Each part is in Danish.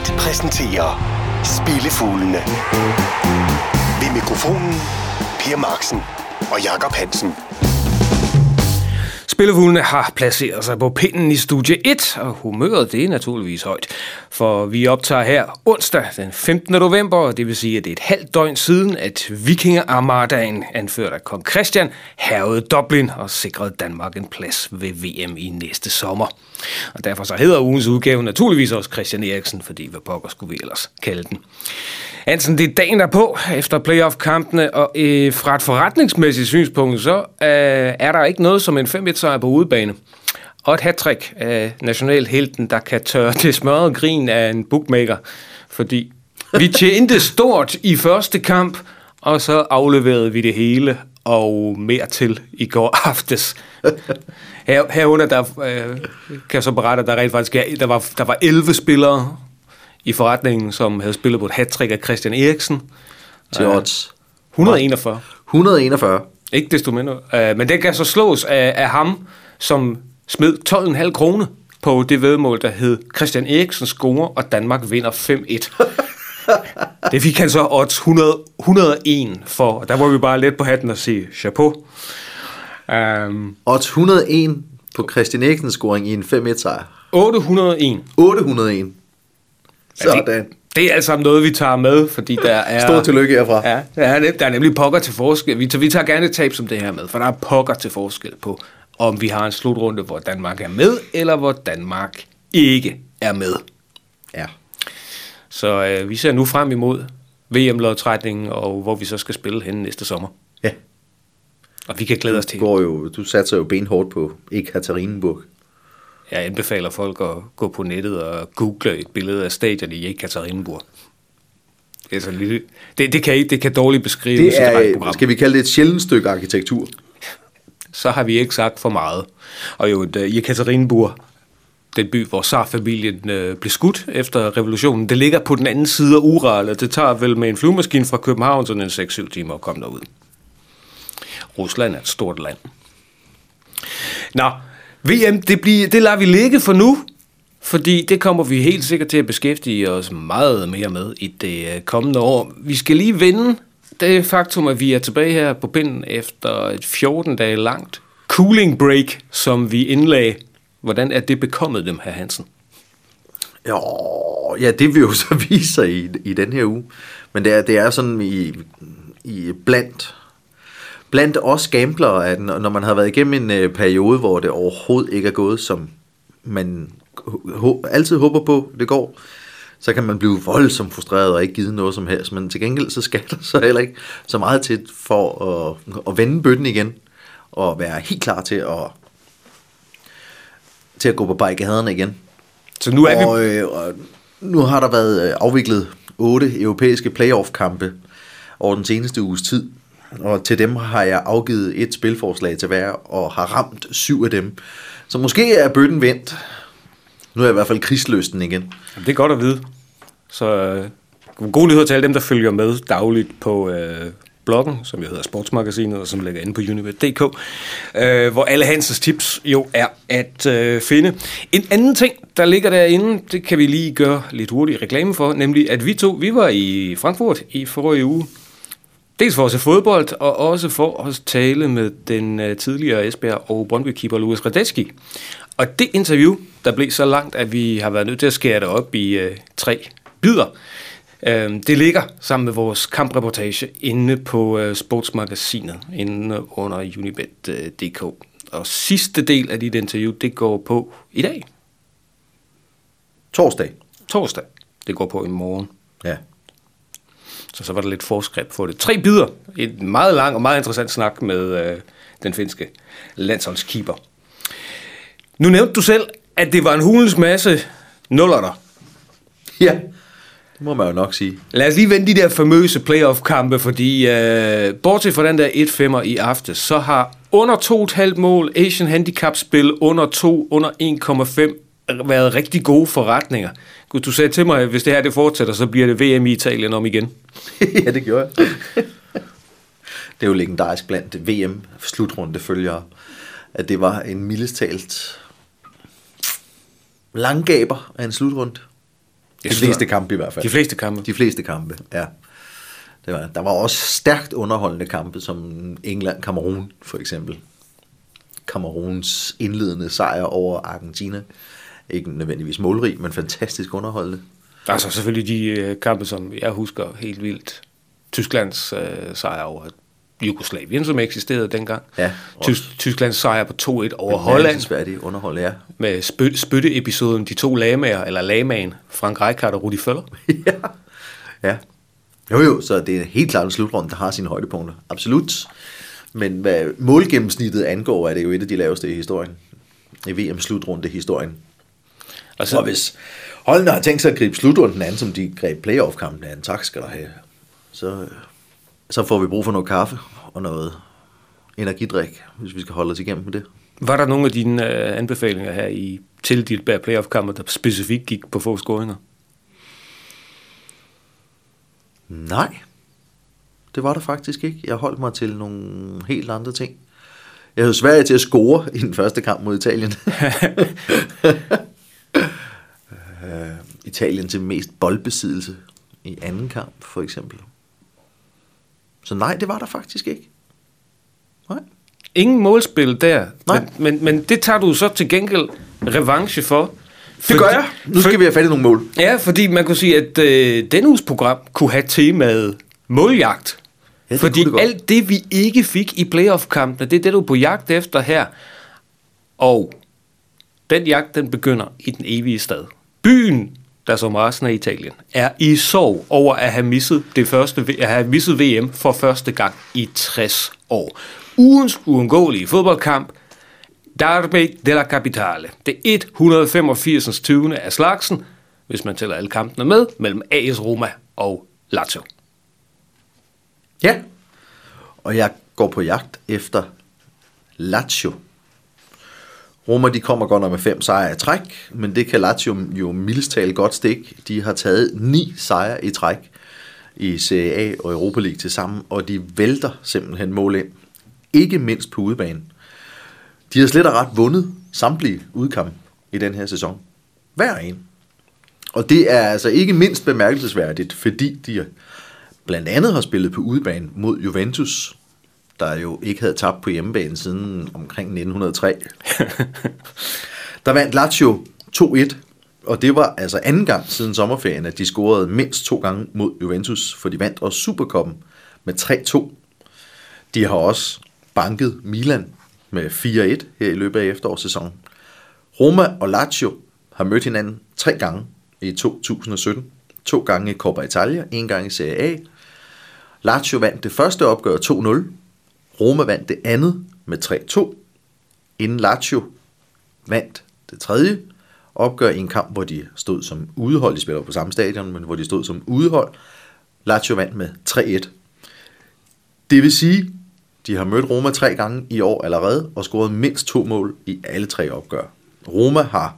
Unibet præsenterer Spillefuglene. Ved mikrofonen Per Marksen og Jakob Hansen. Spillefuglene har placeret sig på pinden i studie 1, og humøret det er naturligvis højt. For vi optager her onsdag den 15. november, og det vil sige, at det er et halvt døgn siden, at vikingerarmadaen, anført af kong Christian, hervede Dublin og sikrede Danmark en plads ved VM i næste sommer. Og derfor så hedder ugens udgave naturligvis også Christian Eriksen, fordi hvad pokker skulle vi ellers kalde den. Hansen, det er dagen der på efter playoff-kampene, og øh, fra et forretningsmæssigt synspunkt, så øh, er der ikke noget som en 5 1 sejr på udebane. Og et hat af nationalhelten, der kan tørre det smørrede grin af en bookmaker. Fordi vi tjente stort i første kamp, og så afleverede vi det hele og mere til i går aftes. Her, herunder der, øh, kan jeg så berette, at der rent faktisk er, der var, der var 11 spillere i forretningen, som havde spillet på et hat af Christian Eriksen. Til odds. 141. 141. Ikke desto mindre. Uh, men det kan så slås af, af ham, som smed 12,5 kroner på det vedmål, der hed Christian Eriksen score, og Danmark vinder 5-1. Det fik han så odds 100, 101 for, og der var vi bare lidt på hatten og sige chapeau. Um, odds 101 på Christian Eriksen scoring i en 5-1 sejr. 801. 801. Sådan. Ja, det, det er altså noget, vi tager med, fordi der er... Stor tillykke herfra. Ja, der er, der er nemlig pokker til forskel. Vi tager, vi tager gerne et tab som det her med, for der er pokker til forskel på, om vi har en slutrunde, hvor Danmark er med, eller hvor Danmark ikke er med. Ja. Så øh, vi ser nu frem imod VM-lodtrækningen, og hvor vi så skal spille hen næste sommer. Ja. Og vi kan glæde os til. Du, går jo, du satser jo benhårdt på Ekaterinburg. Jeg anbefaler folk at gå på nettet og google et billede af stadion i Ekaterinburg. Det, er så lille. Det, det, kan, det kan dårligt beskrives det er, et program. Skal vi kalde det et sjældent stykke arkitektur? Så har vi ikke sagt for meget. Og jo, i Ekaterinburg, den by, hvor Tsar-familien øh, blev skudt efter revolutionen, det ligger på den anden side af Ural, og det tager vel med en flyvemaskine fra København sådan en 6-7 timer at komme derud. Rusland er et stort land. Nå, VM, det, bliver, det lader vi ligge for nu, fordi det kommer vi helt sikkert til at beskæftige os meget mere med i det øh, kommende år. Vi skal lige vende det faktum, at vi er tilbage her på pinden efter et 14 dage langt cooling break, som vi indlagde. Hvordan er det bekommet dem, herr Hansen? Jo, ja, det vil jo så vise sig i, i den her uge. Men det er, det er sådan i, i blandt blandt os gamblere, at når man har været igennem en øh, periode, hvor det overhovedet ikke er gået, som man altid håber på, det går, så kan man blive voldsomt frustreret og ikke give noget som helst. Men til gengæld, så skal der så heller ikke så meget til for at, at vende bøtten igen, og være helt klar til at, til at gå på barrikaderne igen. Så nu er og, vi... Øh, og nu har der været øh, afviklet otte europæiske playoff-kampe over den seneste uges tid og til dem har jeg afgivet et spilforslag til hver, og har ramt syv af dem. Så måske er bøtten vendt. Nu er jeg i hvert fald krigsløsten igen. Det er godt at vide. Så øh, god nyhed til alle dem, der følger med dagligt på øh, bloggen, som jo hedder Sportsmagasinet, og som ligger inde på unibet.dk, øh, hvor alle Hansens tips jo er at øh, finde. En anden ting, der ligger derinde, det kan vi lige gøre lidt hurtigt reklame for, nemlig at vi to, vi var i Frankfurt i forrige uge, Dels for at se fodbold, og også for at tale med den øh, tidligere Esbjerg og Brøndby-keeper Louis Radetzky. Og det interview, der blev så langt, at vi har været nødt til at skære det op i øh, tre bidder. Uh, det ligger sammen med vores kampreportage inde på uh, sportsmagasinet, inde under unibet.dk. Og sidste del af dit interview, det går på i dag. Torsdag. Torsdag. Det går på i morgen. Ja. Så så var der lidt forskrift på det. Tre bidder. En meget lang og meget interessant snak med øh, den finske landsholdskeeper. Nu nævnte du selv, at det var en hulens masse nuller der. Ja, det må man jo nok sige. Lad os lige vende de der famøse playoff-kampe, fordi øh, bortset fra den der 1-5'er i aftes, så har under 2,5 mål Asian Handicap-spil under 2, under 1,5 været rigtig gode forretninger. Du sagde til mig, at hvis det her det fortsætter, så bliver det VM i Italien om igen. ja, det gjorde jeg. det er jo legendarisk blandt VM-slutrunde følger, at det var en mildest talt langgaber af en slutrunde. De fleste kampe i hvert fald. De fleste kampe. De fleste kampe, ja. Det var, der var også stærkt underholdende kampe, som England-Kamerun for eksempel. Kameruns indledende sejr over Argentina. Ikke nødvendigvis målrig, men fantastisk underholdende. Altså selvfølgelig de øh, kampe, som jeg husker helt vildt. Tysklands øh, sejr over Jugoslavien, som eksisterede dengang. Ja, Tys- Tysklands sejr på 2-1 over Holland. Holland. underhold, ja. Med spyt- spytte-episoden De to lamager, eller lamagen, Frank Rijkaard og Rudi Føller. ja. ja. Jo jo, så det er helt klart en slutrunde, der har sine højdepunkter. Absolut. Men hvad målgennemsnittet angår, er det jo et af de laveste i historien. I VM-slutrunde-historien. Altså, Og hvis holdene har tænkt sig at gribe slutrunden an, som de greb playoff-kampen an, tak skal der have, så, så får vi brug for noget kaffe og noget energidrik, hvis vi skal holde os igennem med det. var der nogle af dine øh, anbefalinger her i til dit bær playoff-kammer, der specifikt gik på få scoringer? Nej, det var der faktisk ikke. Jeg holdt mig til nogle helt andre ting. Jeg havde svært til at score i den første kamp mod Italien. Øh, Italien til mest boldbesiddelse i anden kamp, for eksempel. Så nej, det var der faktisk ikke. Nej. Ingen målspil der, Nej. men, men, men det tager du så til gengæld revanche for. Det gør jeg. Nu skal vi have fat i nogle mål. Ja, fordi man kunne sige, at øh, denne uges program kunne have temaet måljagt. Ja, det fordi det godt. alt det, vi ikke fik i playoff-kampene, det er det, du er på jagt efter her. Og den jagt, den begynder i den evige stad. Byen, der som resten af Italien, er i sorg over at have misset, det første, at have misset VM for første gang i 60 år. Ugens uundgåelige fodboldkamp, Derby della Capitale. Det 185. 20. af slagsen, hvis man tæller alle kampene med, mellem AS Roma og Lazio. Ja. Og jeg går på jagt efter Lazio. Roma de kommer godt nok med fem sejre i træk, men det kan Lazio jo mildest godt stik. De har taget ni sejre i træk i Serie A og Europa League til sammen, og de vælter simpelthen mål ind. Ikke mindst på udebane. De har slet og ret vundet samtlige udkamp i den her sæson. Hver en. Og det er altså ikke mindst bemærkelsesværdigt, fordi de blandt andet har spillet på udebane mod Juventus, der jo ikke havde tabt på hjemmebane siden omkring 1903. der vandt Lazio 2-1, og det var altså anden gang siden sommerferien, at de scorede mindst to gange mod Juventus, for de vandt også Superkoppen med 3-2. De har også banket Milan med 4-1 her i løbet af efterårssæsonen. Roma og Lazio har mødt hinanden tre gange i 2017. To gange i Coppa Italia, en gang i Serie A. Lazio vandt det første opgør 2-0. Roma vandt det andet med 3-2. Inden Lazio vandt det tredje opgør i en kamp, hvor de stod som udehold. De spiller på samme stadion, men hvor de stod som udehold. Lazio vandt med 3-1. Det vil sige, de har mødt Roma tre gange i år allerede og scoret mindst to mål i alle tre opgør. Roma har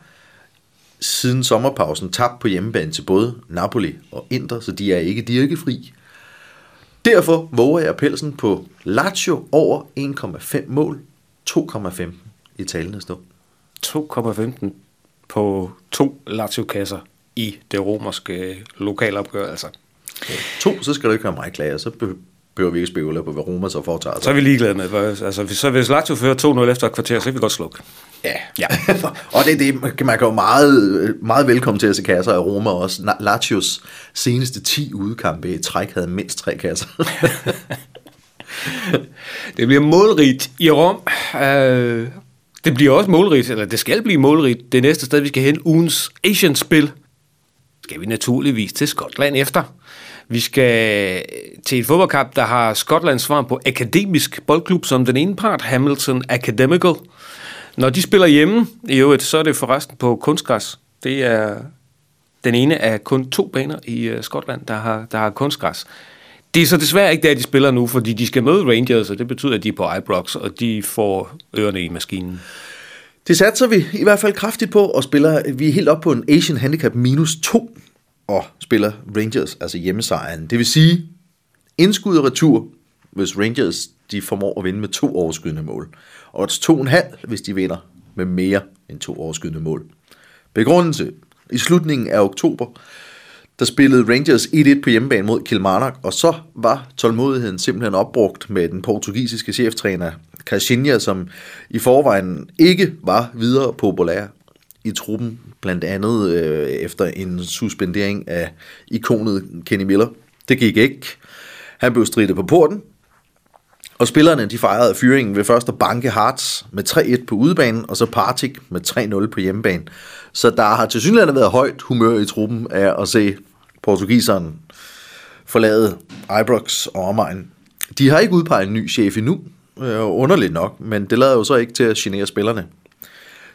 siden sommerpausen tabt på hjemmebane til både Napoli og Inter, så de er ikke dirkefri. Derfor våger jeg pelsen på Lazio over 1,5 mål, 2,15 i talende stund. 2,15 på to Lazio-kasser i det romerske lokalopgør, altså. To, så skal du ikke have mig klager, så behøver vi ikke spekulere på, hvad Roma så foretager sig. Så er vi ligeglade med, hvad- altså, så hvis Lazio fører 2-0 efter et kvarter, så kan vi godt slukke. Ja. Ja. og det, det man kan jo meget, meget velkommen til at se kasser af Roma også. Lazios seneste 10 udekampe i træk havde mindst tre kasser. Det bliver målrigt i Rom. Øh, det bliver også målrigt, eller det skal blive målrigt. Det næste sted, vi skal hen, ugens Asian-spil, skal vi naturligvis til Skotland efter. Vi skal øh, til et fodboldkamp, der har Skotlands svar på akademisk boldklub som den ene part, Hamilton Academical. Når de spiller hjemme, i øvrigt, så er det forresten på kunstgræs. Det er den ene af kun to baner i øh, Skotland, der har, der har kunstgræs. Det er så desværre ikke der, de spiller nu, fordi de skal møde Rangers, og det betyder, at de er på Ibrox, og de får ørerne i maskinen. Det satser vi i hvert fald kraftigt på, og spiller, vi er helt op på en Asian Handicap minus 2, og spiller Rangers, altså hjemmesejren. Det vil sige, indskud og retur, hvis Rangers de formår at vinde med to overskydende mål. Og to en halv, hvis de vinder med mere end to overskydende mål. Begrundelse. I slutningen af oktober der spillede Rangers 1-1 på hjemmebane mod Kilmarnock, og så var tålmodigheden simpelthen opbrugt med den portugisiske cheftræner Caixinha, som i forvejen ikke var videre populær i truppen, blandt andet øh, efter en suspendering af ikonet Kenny Miller. Det gik ikke. Han blev stridet på porten, og spillerne de fejrede fyringen ved først at banke Hearts med 3-1 på udebanen, og så Partik med 3-0 på hjemmebane. Så der har til synligheden været højt humør i truppen af at se portugiseren forlade Ibrox og omegn. De har ikke udpeget en ny chef endnu, øh, underligt nok, men det lader jo så ikke til at genere spillerne.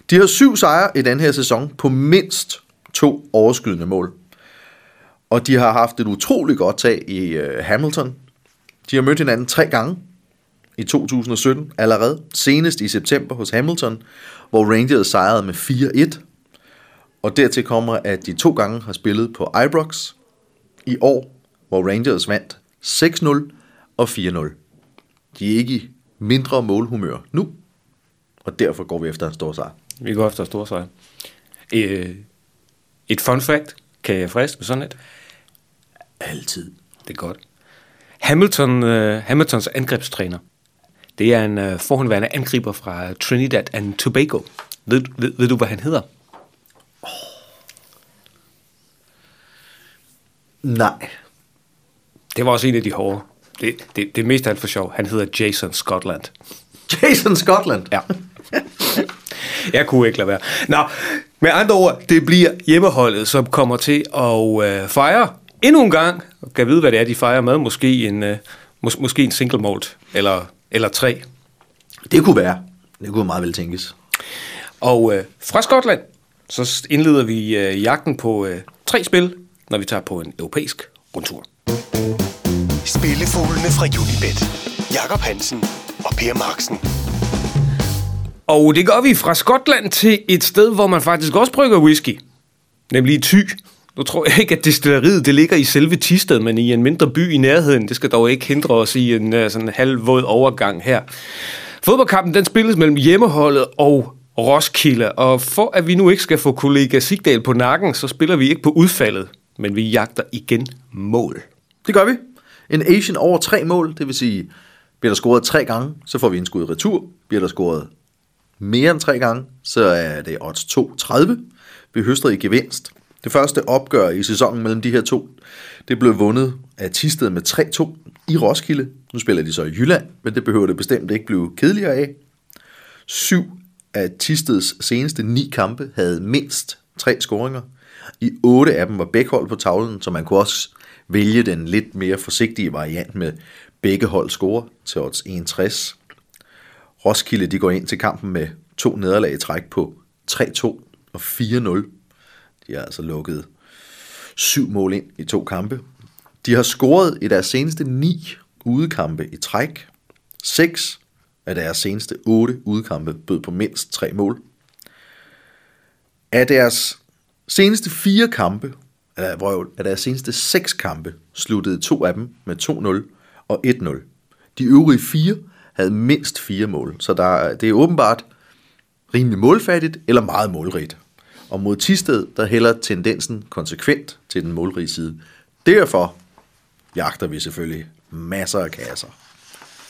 De har syv sejre i den her sæson på mindst to overskydende mål. Og de har haft et utroligt godt tag i øh, Hamilton. De har mødt hinanden tre gange i 2017 allerede, senest i september hos Hamilton, hvor Rangers sejrede med 4-1. Og dertil kommer, at de to gange har spillet på Ibrox i år, hvor Rangers vandt 6-0 og 4-0. De er ikke i mindre målhumør nu, og derfor går vi efter en stor sejr. Vi går efter en stor sejr. Øh, et fun fact, kan jeg friste med sådan et? Altid. Det er godt. Hamilton, uh, Hamiltons angrebstræner, det er en uh, forhåndværende angriber fra Trinidad and Tobago. Ved, ved, ved du, hvad han hedder? Nej. Det var også en af de hårde. Det, det, det meste er for sjov. Han hedder Jason Scotland. Jason Scotland. Ja. Jeg kunne ikke lade være. Nå, med andre ord, det bliver hjemmeholdet, som kommer til at øh, fejre endnu en gang. Og kan vide, hvad det er, de fejrer med. Måske en, øh, mås- måske en single malt, eller, eller tre. Det kunne være. Det kunne meget vel tænkes. Og øh, fra Skotland, så indleder vi øh, jagten på øh, tre spil, når vi tager på en europæisk rundtur. Spillefuglene fra Unibet. Jakob Hansen og Per Marksen. Og det gør vi fra Skotland til et sted, hvor man faktisk også brygger whisky. Nemlig i Thy. Nu tror jeg ikke, at destilleriet det ligger i selve Tisted, men i en mindre by i nærheden. Det skal dog ikke hindre os i en uh, sådan halvvåd overgang her. Fodboldkampen den spilles mellem hjemmeholdet og Roskilde, og for at vi nu ikke skal få kollega Sigdal på nakken, så spiller vi ikke på udfaldet, men vi jagter igen mål. Det gør vi. En Asian over tre mål, det vil sige, bliver der scoret tre gange, så får vi en skud retur. Bliver der scoret mere end tre gange, så er det odds 2,30. ved høster i gevinst. Det første opgør i sæsonen mellem de her to, det blev vundet af Tisted med 3-2 i Roskilde. Nu spiller de så i Jylland, men det behøver det bestemt ikke blive kedeligere af. Syv af Tisteds seneste ni kampe havde mindst tre scoringer. I otte af dem var begge hold på tavlen, så man kunne også vælge den lidt mere forsigtige variant med begge hold score til odds 61. Roskilde de går ind til kampen med to nederlag i træk på 3-2 og 4-0. De har altså lukket syv mål ind i to kampe. De har scoret i deres seneste ni udekampe i træk. Seks af deres seneste otte udekampe bød på mindst tre mål. Af deres seneste fire kampe, eller hvor af deres seneste seks kampe, sluttede to af dem med 2-0 og 1-0. De øvrige fire havde mindst fire mål, så der, det er åbenbart rimelig målfattigt eller meget målrigt. Og mod Tisted, der hælder tendensen konsekvent til den målrige side. Derfor jagter vi selvfølgelig masser af kasser.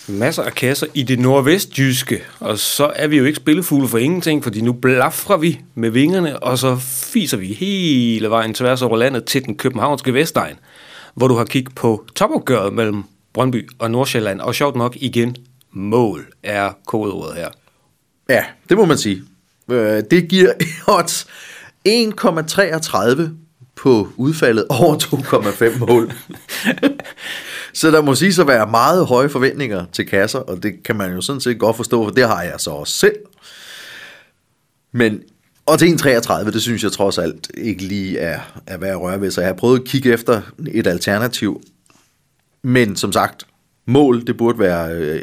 Masser af kasser i det nordvestjyske, og så er vi jo ikke spillefugle for ingenting, fordi nu blafrer vi med vingerne, og så fiser vi hele vejen tværs over landet til den københavnske Vestegn, hvor du har kigget på topopgøret mellem Brøndby og Nordsjælland, og sjovt nok igen, mål er kodeordet her. Ja, det må man sige. Øh, Det giver odds 1,33 på udfaldet over 2,5 mål. så der må sige så være meget høje forventninger til kasser, og det kan man jo sådan set godt forstå, for det har jeg så også selv. Men og til 1,33, det synes jeg trods alt ikke lige er, er værd at røre ved, så jeg har prøvet at kigge efter et alternativ. Men som sagt, mål, det burde være øh,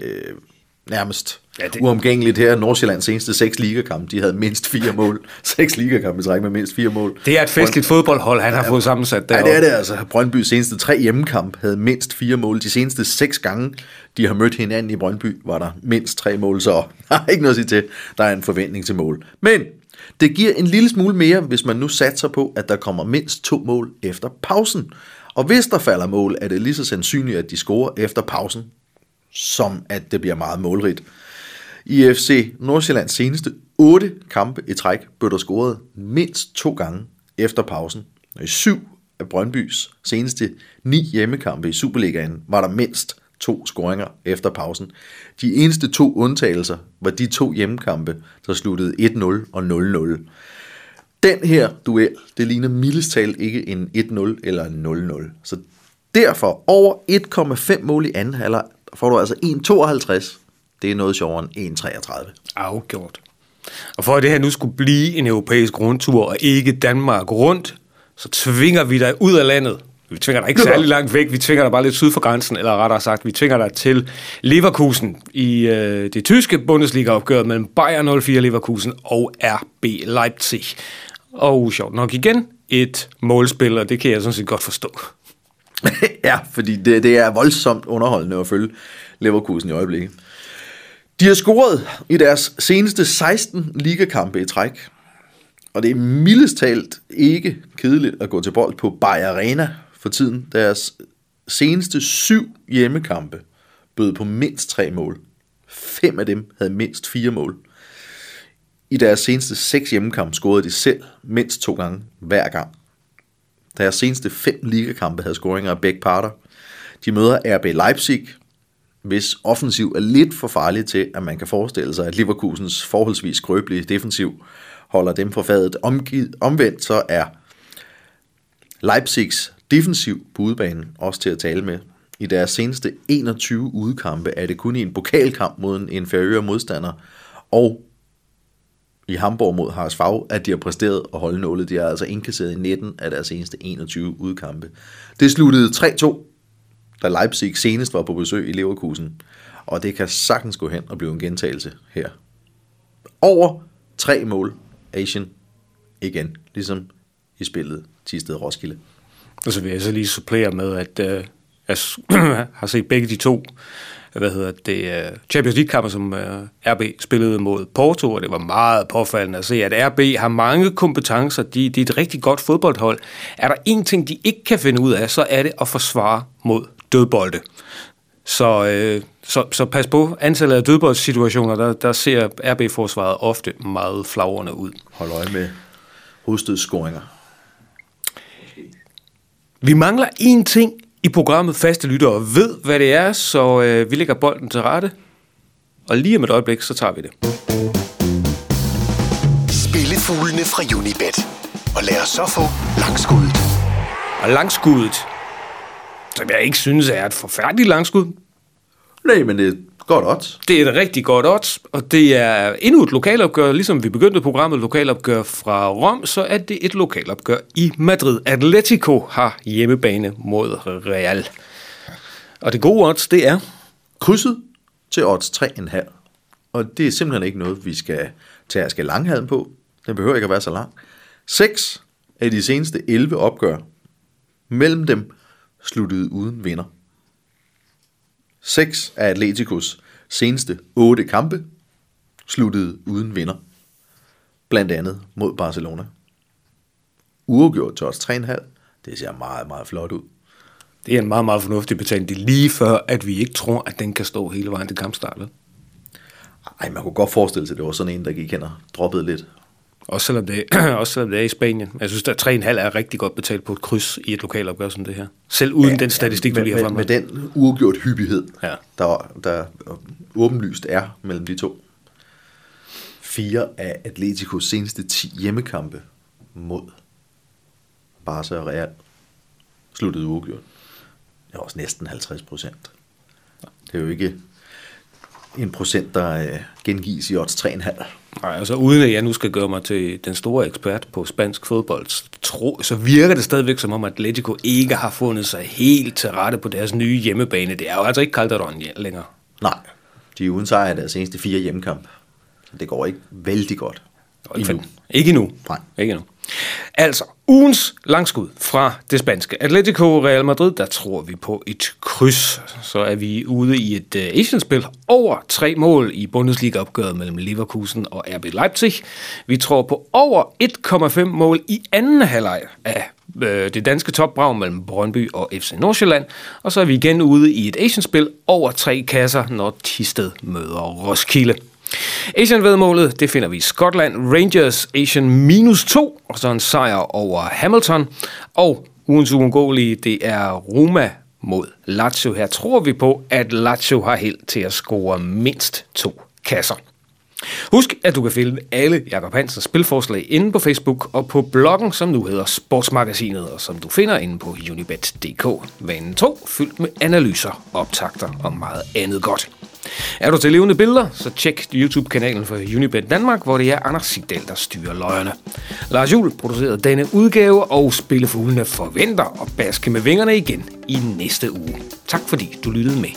nærmest Ja, det... Uomgængeligt her, Nordsjællands seneste seks ligakampe, de havde mindst fire mål. Seks ligakampe træk med mindst fire mål. Det er et festligt Brønd... fodboldhold, han har fået sammensat der. Ja, det er det altså. Brøndby seneste tre hjemmekamp havde mindst fire mål. De seneste seks gange, de har mødt hinanden i Brøndby, var der mindst tre mål, så der er ikke noget at sige til. Der er en forventning til mål. Men det giver en lille smule mere, hvis man nu satser på, at der kommer mindst to mål efter pausen. Og hvis der falder mål, er det lige så sandsynligt, at de scorer efter pausen, som at det bliver meget målrigt. I FC Nordsjællands seneste otte kampe i træk blev der scoret mindst to gange efter pausen. Og i syv af Brøndbys seneste ni hjemmekampe i Superligaen var der mindst to scoringer efter pausen. De eneste to undtagelser var de to hjemmekampe, der sluttede 1-0 og 0-0. Den her duel, det ligner mildest talt ikke en 1-0 eller en 0-0. Så derfor over 1,5 mål i anden halvleg får du altså 1,52. Det er noget sjovere end 1,33. Afgjort. Og for at det her nu skulle blive en europæisk rundtur, og ikke Danmark rundt, så tvinger vi dig ud af landet. Vi tvinger dig ikke særlig langt væk, vi tvinger dig bare lidt syd for grænsen, eller rettere sagt, vi tvinger dig til Leverkusen i øh, det tyske Bundesliga-opgør mellem Bayern 04 Leverkusen og RB Leipzig. Og sjovt nok igen, et målspil, og det kan jeg sådan set godt forstå. ja, fordi det, det er voldsomt underholdende at følge Leverkusen i øjeblikket. De har scoret i deres seneste 16 ligakampe i træk. Og det er mildest talt ikke kedeligt at gå til bold på Bayer Arena for tiden. Deres seneste syv hjemmekampe bød på mindst tre mål. Fem af dem havde mindst fire mål. I deres seneste seks hjemmekampe scorede de selv mindst to gange hver gang. Deres seneste fem ligakampe havde scoringer af begge parter. De møder RB Leipzig, hvis offensiv er lidt for farlig til, at man kan forestille sig, at Leverkusens forholdsvis skrøbelige defensiv holder dem for fadet. omvendt så er Leipzigs defensiv på udebanen også til at tale med. I deres seneste 21 udekampe er det kun i en pokalkamp mod en inferiør modstander, og i Hamburg mod Harsfag, at de har præsteret at holde nålet. De har altså indkasseret i 19 af deres seneste 21 udkampe. Det sluttede 3-2, da Leipzig senest var på besøg i Leverkusen, og det kan sagtens gå hen og blive en gentagelse her. Over tre mål Asian igen, ligesom i spillet Tisted Roskilde. Og så vil jeg så lige supplere med, at øh, jeg har set begge de to hvad hedder det, øh, Champions League-kampe, som øh, RB spillede mod Porto, og det var meget påfaldende at se, at RB har mange kompetencer. De, de er et rigtig godt fodboldhold. Er der en ting, de ikke kan finde ud af, så er det at forsvare mod dødbolde. Så, øh, så, så pas på antallet af dødboldssituationer, der, der ser RB-forsvaret ofte meget flagrende ud. Hold øje med hovedstødsscoringer. Vi mangler én ting i programmet Faste Lyttere ved, hvad det er, så øh, vi lægger bolden til rette. Og lige om et øjeblik, så tager vi det. Spillefuglene fra Unibet. Og lad os så få langskuddet. Og langskuddet, som jeg ikke synes er et forfærdeligt langskud. Nej, men det Godt odds. Det er et rigtig godt odds, og det er endnu et lokalopgør, ligesom vi begyndte programmet lokalopgør fra Rom, så er det et lokalopgør i Madrid. Atletico har hjemmebane mod Real. Og det gode odds, det er... Krydset til odds 3,5. Og det er simpelthen ikke noget, vi skal tage skal langhalm på. Den behøver ikke at være så lang. 6 af de seneste 11 opgør mellem dem sluttede uden vinder. Seks af Atleticos seneste otte kampe sluttede uden vinder. Blandt andet mod Barcelona. Uafgjort til os 3,5. Det ser meget, meget flot ud. Det er en meget, meget fornuftig betaling. Det er lige før, at vi ikke tror, at den kan stå hele vejen til kampstartet. Ej, man kunne godt forestille sig, at det var sådan en, der gik hen og droppede lidt. Også selvom det, også selvom det er i Spanien. Jeg synes, at 3,5 er rigtig godt betalt på et kryds i et lokalopgør som det her. Selv uden ja, den statistik, ja, du lige har frem med. Med den uafgjort hyppighed, ja. der, der åbenlyst er mellem de to. Fire af Atleticos seneste 10 hjemmekampe mod Barca og Real sluttede uafgjort. Det er også næsten 50 procent. Det er jo ikke en procent, der øh, gengives i odds 3,5. Nej, altså uden at jeg nu skal gøre mig til den store ekspert på spansk fodbold, tro, så virker det stadigvæk som om, at Atletico ikke har fundet sig helt til rette på deres nye hjemmebane. Det er jo altså ikke Calderon længere. Nej, De er uden sejr af deres seneste fire hjemmekamp. Så det går ikke vældig godt. Endnu. Ikke endnu. Nej. Ikke endnu. Altså, ugens langskud fra det spanske Atletico Real Madrid, der tror vi på et kryds. Så er vi ude i et øh, uh, Asian-spil over tre mål i Bundesliga-opgøret mellem Leverkusen og RB Leipzig. Vi tror på over 1,5 mål i anden halvleg af øh, det danske topbrag mellem Brøndby og FC Nordsjælland. Og så er vi igen ude i et Asian-spil over tre kasser, når Tisted møder Roskilde. Asian vedmålet, det finder vi i Skotland. Rangers Asian minus 2, og så en sejr over Hamilton. Og ugens uundgåelige, det er Roma mod Lazio. Her tror vi på, at Lazio har held til at score mindst to kasser. Husk, at du kan finde alle Jakob Hansens spilforslag inde på Facebook og på bloggen, som nu hedder Sportsmagasinet, og som du finder inde på unibet.dk. Vanen 2, fyldt med analyser, optagter og meget andet godt. Er du til levende billeder, så tjek YouTube-kanalen for Unibet Danmark, hvor det er Anders Sigdal, der styrer løjerne. Lars Juhl producerede denne udgave, og Spillefuglene forventer at baske med vingerne igen i næste uge. Tak fordi du lyttede med.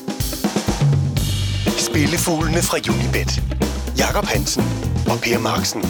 Spillefuglene fra Unibet. Jakob Hansen og Per Marksen